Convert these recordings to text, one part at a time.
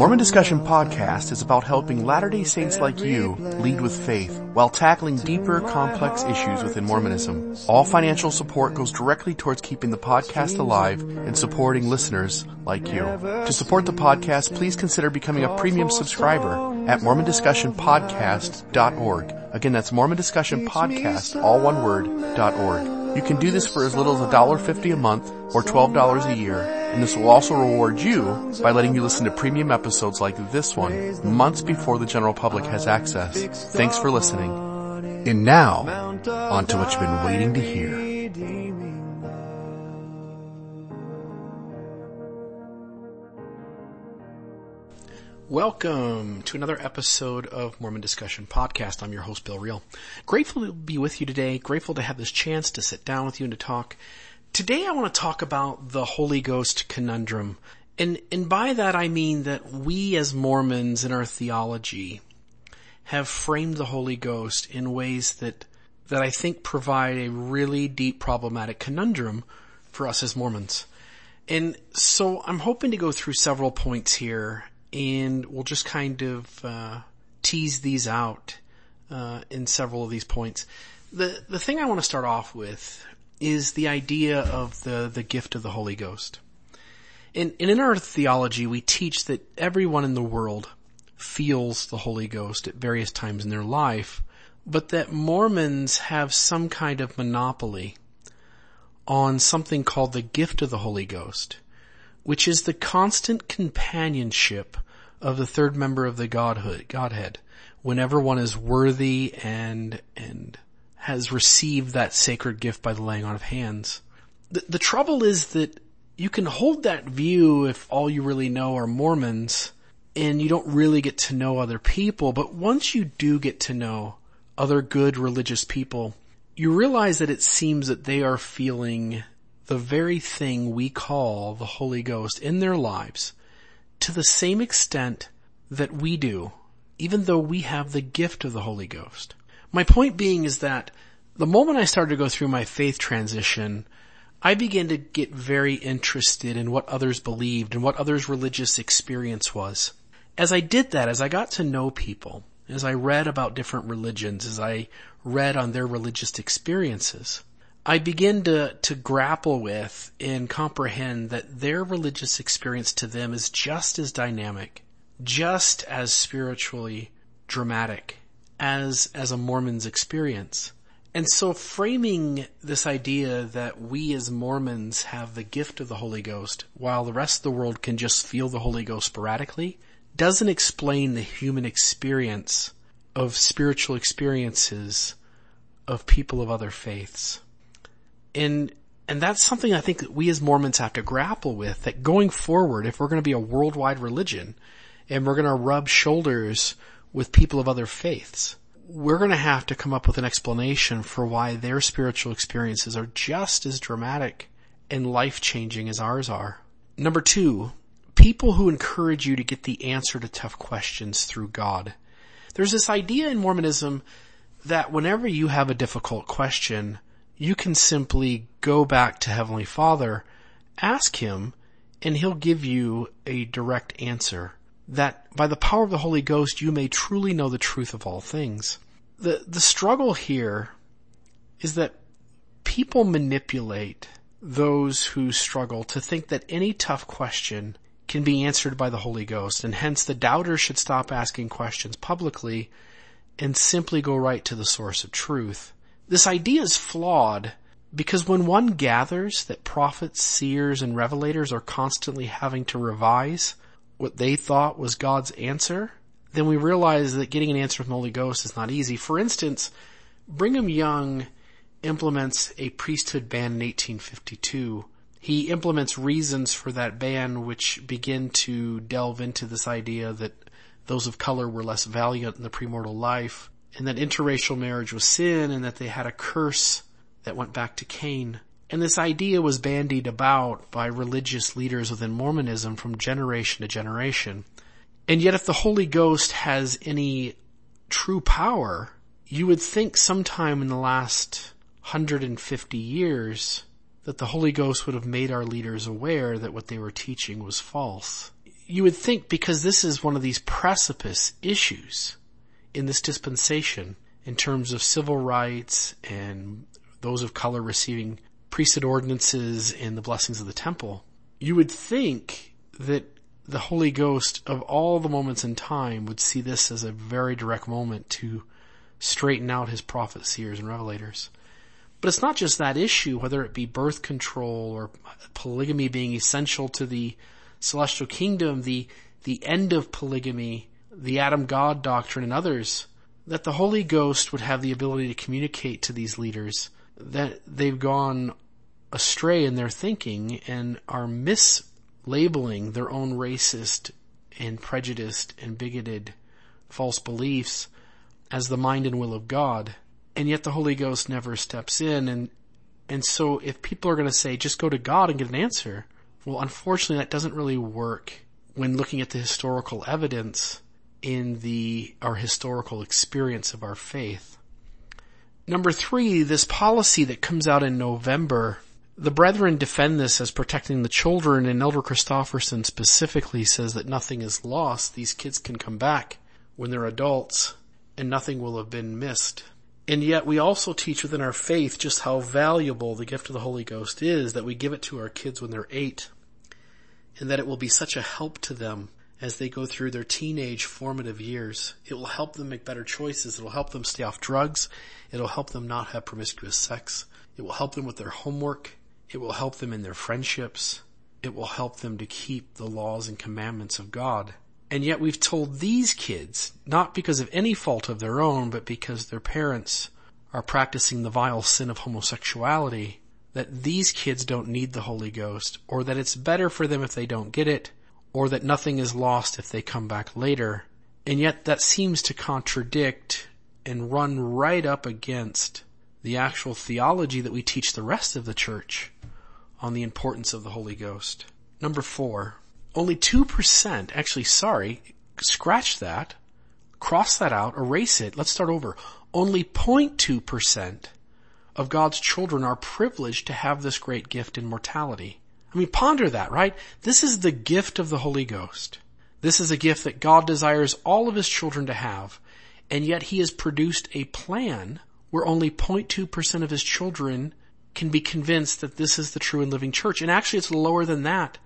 Mormon Discussion Podcast is about helping Latter-day Saints like you lead with faith while tackling deeper, complex issues within Mormonism. All financial support goes directly towards keeping the podcast alive and supporting listeners like you. To support the podcast, please consider becoming a premium subscriber at mormondiscussionpodcast.org. Again, that's Mormon Discussion Podcast, all one word, .org. You can do this for as little as $1.50 a month or $12 a year, and this will also reward you by letting you listen to premium episodes like this one months before the general public has access. Thanks for listening. And now, on to what you've been waiting to hear. Welcome to another episode of Mormon Discussion Podcast. I'm your host, Bill Reel. Grateful to be with you today. Grateful to have this chance to sit down with you and to talk. Today I want to talk about the Holy Ghost conundrum. And, and by that I mean that we as Mormons in our theology have framed the Holy Ghost in ways that, that I think provide a really deep problematic conundrum for us as Mormons. And so I'm hoping to go through several points here and we'll just kind of uh, tease these out uh, in several of these points. The the thing I want to start off with is the idea of the the gift of the Holy Ghost. In, in our theology, we teach that everyone in the world feels the Holy Ghost at various times in their life, but that Mormons have some kind of monopoly on something called the gift of the Holy Ghost which is the constant companionship of the third member of the Godhood, Godhead, whenever one is worthy and, and has received that sacred gift by the laying on of hands. The, the trouble is that you can hold that view if all you really know are Mormons and you don't really get to know other people, but once you do get to know other good religious people, you realize that it seems that they are feeling the very thing we call the Holy Ghost in their lives to the same extent that we do, even though we have the gift of the Holy Ghost. My point being is that the moment I started to go through my faith transition, I began to get very interested in what others believed and what others' religious experience was. As I did that, as I got to know people, as I read about different religions, as I read on their religious experiences, I begin to, to grapple with and comprehend that their religious experience to them is just as dynamic, just as spiritually dramatic as, as a Mormon's experience. And so framing this idea that we as Mormons have the gift of the Holy Ghost while the rest of the world can just feel the Holy Ghost sporadically doesn't explain the human experience of spiritual experiences of people of other faiths. And, and that's something I think that we as Mormons have to grapple with, that going forward, if we're going to be a worldwide religion, and we're going to rub shoulders with people of other faiths, we're going to have to come up with an explanation for why their spiritual experiences are just as dramatic and life changing as ours are. Number two, people who encourage you to get the answer to tough questions through God. There's this idea in Mormonism that whenever you have a difficult question, you can simply go back to Heavenly Father, ask Him, and He'll give you a direct answer. That by the power of the Holy Ghost you may truly know the truth of all things. The, the struggle here is that people manipulate those who struggle to think that any tough question can be answered by the Holy Ghost, and hence the doubter should stop asking questions publicly and simply go right to the source of truth. This idea is flawed because when one gathers that prophets, seers, and revelators are constantly having to revise what they thought was God's answer, then we realize that getting an answer from the Holy Ghost is not easy. For instance, Brigham Young implements a priesthood ban in 1852. He implements reasons for that ban which begin to delve into this idea that those of color were less valiant in the premortal life and that interracial marriage was sin and that they had a curse that went back to Cain. And this idea was bandied about by religious leaders within Mormonism from generation to generation. And yet if the Holy Ghost has any true power, you would think sometime in the last 150 years that the Holy Ghost would have made our leaders aware that what they were teaching was false. you would think because this is one of these precipice issues in this dispensation in terms of civil rights and those of color receiving priesthood ordinances and the blessings of the temple, you would think that the Holy Ghost of all the moments in time would see this as a very direct moment to straighten out his prophets, seers, and revelators. But it's not just that issue, whether it be birth control or polygamy being essential to the celestial kingdom, the, the end of polygamy, the Adam God doctrine and others, that the Holy Ghost would have the ability to communicate to these leaders that they've gone astray in their thinking and are mislabeling their own racist and prejudiced and bigoted false beliefs as the mind and will of God. And yet the Holy Ghost never steps in and and so if people are going to say just go to God and get an answer, well unfortunately that doesn't really work when looking at the historical evidence in the our historical experience of our faith. Number three, this policy that comes out in November, the brethren defend this as protecting the children and Elder Christofferson specifically says that nothing is lost. These kids can come back when they're adults and nothing will have been missed. And yet we also teach within our faith just how valuable the gift of the Holy Ghost is that we give it to our kids when they're eight and that it will be such a help to them as they go through their teenage formative years. It will help them make better choices. It will help them stay off drugs. It will help them not have promiscuous sex. It will help them with their homework. It will help them in their friendships. It will help them to keep the laws and commandments of God. And yet we've told these kids, not because of any fault of their own, but because their parents are practicing the vile sin of homosexuality, that these kids don't need the Holy Ghost, or that it's better for them if they don't get it, or that nothing is lost if they come back later. And yet that seems to contradict and run right up against the actual theology that we teach the rest of the church on the importance of the Holy Ghost. Number four, only 2%, actually sorry, scratch that, cross that out, erase it, let's start over. Only 0.2% of God's children are privileged to have this great gift in mortality. I mean, ponder that, right? This is the gift of the Holy Ghost. This is a gift that God desires all of His children to have, and yet He has produced a plan where only 0.2% of His children can be convinced that this is the true and living church. And actually it's lower than that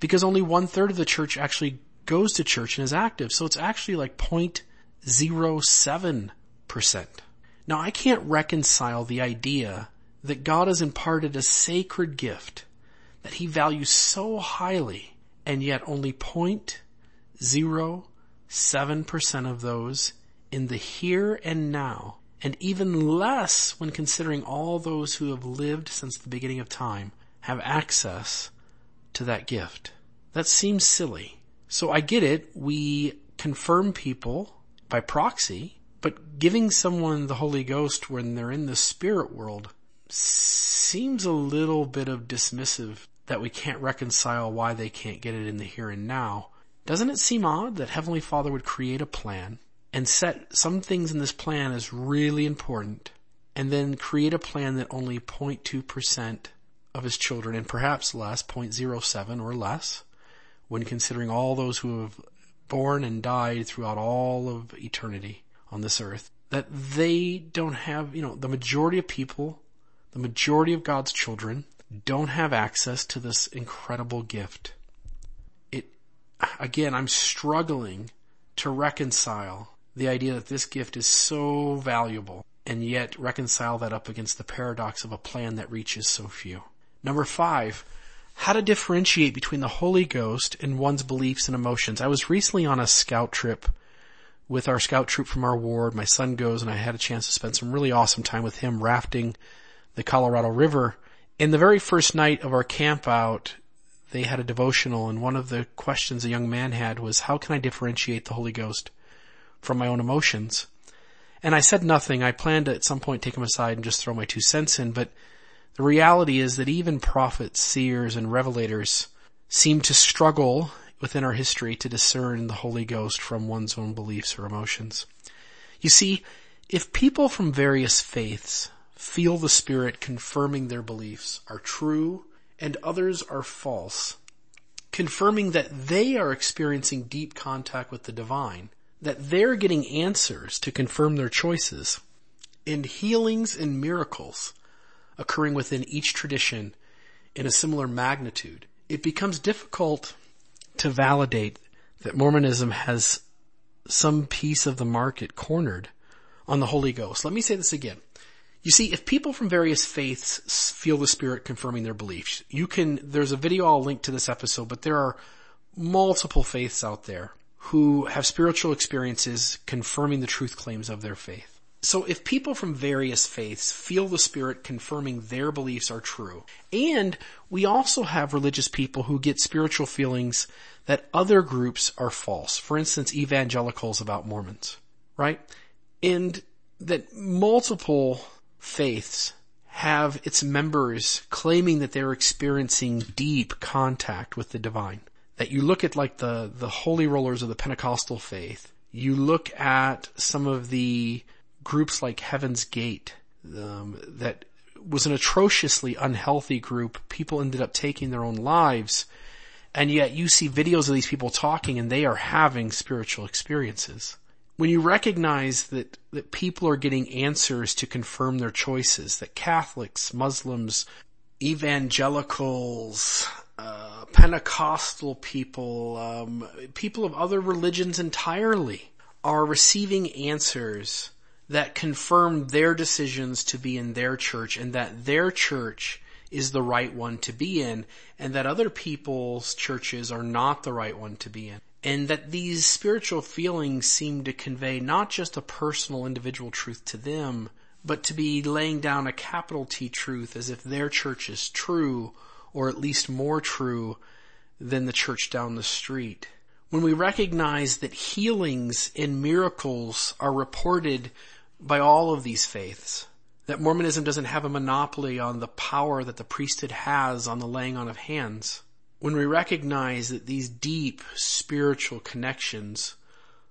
because only one third of the church actually goes to church and is active. So it's actually like 0.07%. Now I can't reconcile the idea that God has imparted a sacred gift that he values so highly and yet only 0.07% of those in the here and now and even less when considering all those who have lived since the beginning of time have access to that gift. That seems silly. So I get it. We confirm people by proxy, but giving someone the Holy Ghost when they're in the spirit world seems a little bit of dismissive that we can't reconcile why they can't get it in the here and now. Doesn't it seem odd that Heavenly Father would create a plan and set some things in this plan as really important and then create a plan that only 0.2% of his children and perhaps less, 0.07 or less, when considering all those who have born and died throughout all of eternity on this earth, that they don't have, you know, the majority of people, the majority of God's children don't have access to this incredible gift. It, again, I'm struggling to reconcile the idea that this gift is so valuable and yet reconcile that up against the paradox of a plan that reaches so few. Number five, how to differentiate between the Holy Ghost and one's beliefs and emotions. I was recently on a scout trip with our scout troop from our ward. My son goes and I had a chance to spend some really awesome time with him rafting the Colorado River. In the very first night of our camp out, they had a devotional and one of the questions a young man had was, how can I differentiate the Holy Ghost from my own emotions. And I said nothing. I planned to at some point take him aside and just throw my two cents in, but the reality is that even prophets, seers, and revelators seem to struggle within our history to discern the Holy Ghost from one's own beliefs or emotions. You see, if people from various faiths feel the Spirit confirming their beliefs are true and others are false, confirming that they are experiencing deep contact with the divine, that they're getting answers to confirm their choices, and healings and miracles occurring within each tradition in a similar magnitude, it becomes difficult to validate that Mormonism has some piece of the market cornered on the Holy Ghost. Let me say this again. You see, if people from various faiths feel the Spirit confirming their beliefs, you can, there's a video I'll link to this episode, but there are multiple faiths out there who have spiritual experiences confirming the truth claims of their faith. So if people from various faiths feel the Spirit confirming their beliefs are true, and we also have religious people who get spiritual feelings that other groups are false. For instance, evangelicals about Mormons, right? And that multiple faiths have its members claiming that they're experiencing deep contact with the divine. That you look at like the, the holy rollers of the Pentecostal faith, you look at some of the groups like Heaven's Gate, um, that was an atrociously unhealthy group. People ended up taking their own lives. And yet you see videos of these people talking and they are having spiritual experiences. When you recognize that, that people are getting answers to confirm their choices, that Catholics, Muslims, evangelicals, uh, Pentecostal people, um, people of other religions entirely are receiving answers that confirm their decisions to be in their church and that their church is the right one to be in and that other people's churches are not the right one to be in. And that these spiritual feelings seem to convey not just a personal individual truth to them, but to be laying down a capital T truth as if their church is true or at least more true than the church down the street. When we recognize that healings and miracles are reported by all of these faiths. That Mormonism doesn't have a monopoly on the power that the priesthood has on the laying on of hands. When we recognize that these deep spiritual connections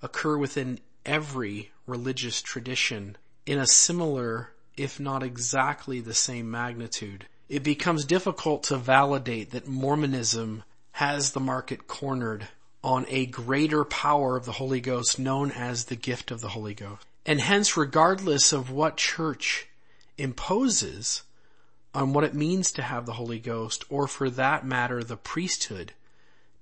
occur within every religious tradition in a similar, if not exactly the same magnitude, it becomes difficult to validate that Mormonism has the market cornered on a greater power of the Holy Ghost known as the gift of the Holy Ghost. And hence, regardless of what church imposes on what it means to have the Holy Ghost, or for that matter, the priesthood,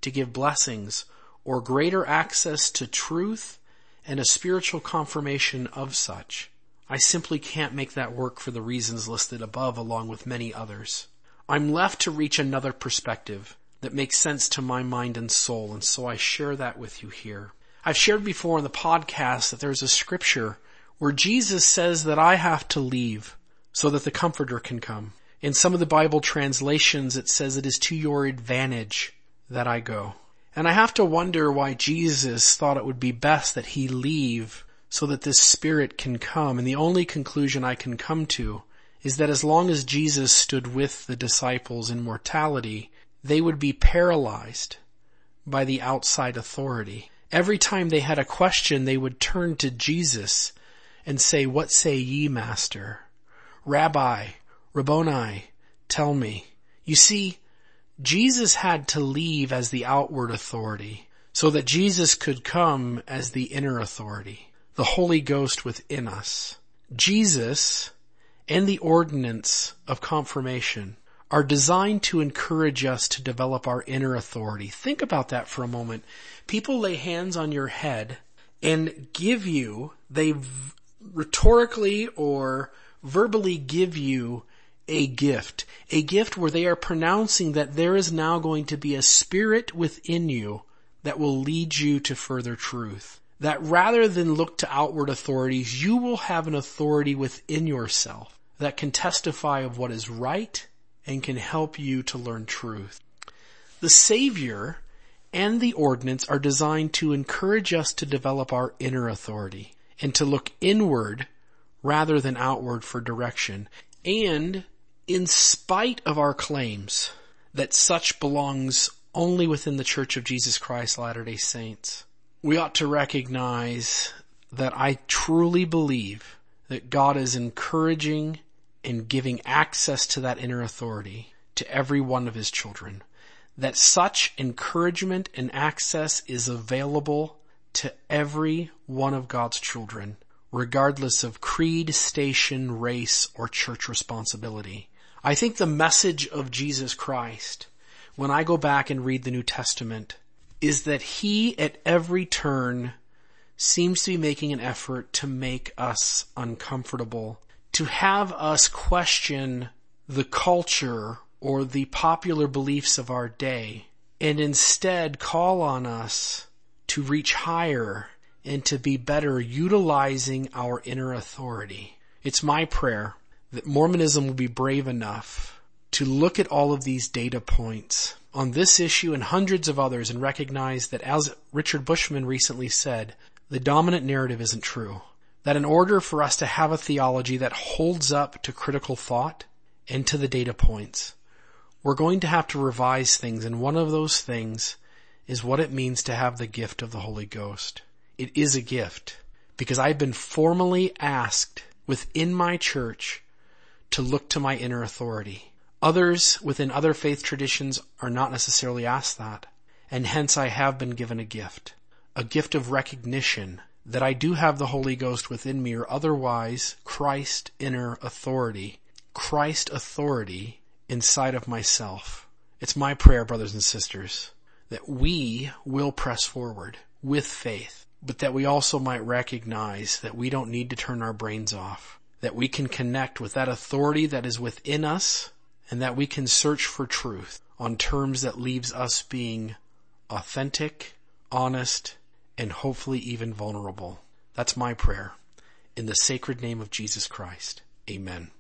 to give blessings, or greater access to truth and a spiritual confirmation of such. I simply can't make that work for the reasons listed above along with many others. I'm left to reach another perspective that makes sense to my mind and soul, and so I share that with you here. I've shared before in the podcast that there's a scripture where Jesus says that I have to leave so that the comforter can come. In some of the Bible translations it says it is to your advantage that I go. And I have to wonder why Jesus thought it would be best that he leave so that this spirit can come. And the only conclusion I can come to is that as long as Jesus stood with the disciples in mortality, they would be paralyzed by the outside authority. Every time they had a question, they would turn to Jesus and say, what say ye, master? Rabbi, Rabboni, tell me. You see, Jesus had to leave as the outward authority so that Jesus could come as the inner authority, the Holy Ghost within us. Jesus and the ordinance of confirmation are designed to encourage us to develop our inner authority. Think about that for a moment. People lay hands on your head and give you, they rhetorically or verbally give you a gift, a gift where they are pronouncing that there is now going to be a spirit within you that will lead you to further truth. That rather than look to outward authorities, you will have an authority within yourself that can testify of what is right and can help you to learn truth. The Savior and the ordinance are designed to encourage us to develop our inner authority and to look inward rather than outward for direction. And in spite of our claims that such belongs only within the Church of Jesus Christ Latter-day Saints, we ought to recognize that I truly believe that God is encouraging and giving access to that inner authority to every one of his children. that such encouragement and access is available to every one of God's children, regardless of creed, station, race, or church responsibility. I think the message of Jesus Christ, when I go back and read the New Testament, is that he at every turn seems to be making an effort to make us uncomfortable, to have us question the culture or the popular beliefs of our day, and instead call on us to reach higher and to be better utilizing our inner authority. It's my prayer that Mormonism will be brave enough to look at all of these data points on this issue and hundreds of others and recognize that as Richard Bushman recently said, the dominant narrative isn't true. That in order for us to have a theology that holds up to critical thought and to the data points, we're going to have to revise things and one of those things is what it means to have the gift of the Holy Ghost. It is a gift because I've been formally asked within my church to look to my inner authority. Others within other faith traditions are not necessarily asked that, and hence I have been given a gift a gift of recognition that I do have the Holy Ghost within me or otherwise Christ inner authority, Christ authority inside of myself. It's my prayer, brothers and sisters, that we will press forward with faith, but that we also might recognize that we don't need to turn our brains off, that we can connect with that authority that is within us, and that we can search for truth on terms that leaves us being authentic, honest, and hopefully even vulnerable. That's my prayer. In the sacred name of Jesus Christ. Amen.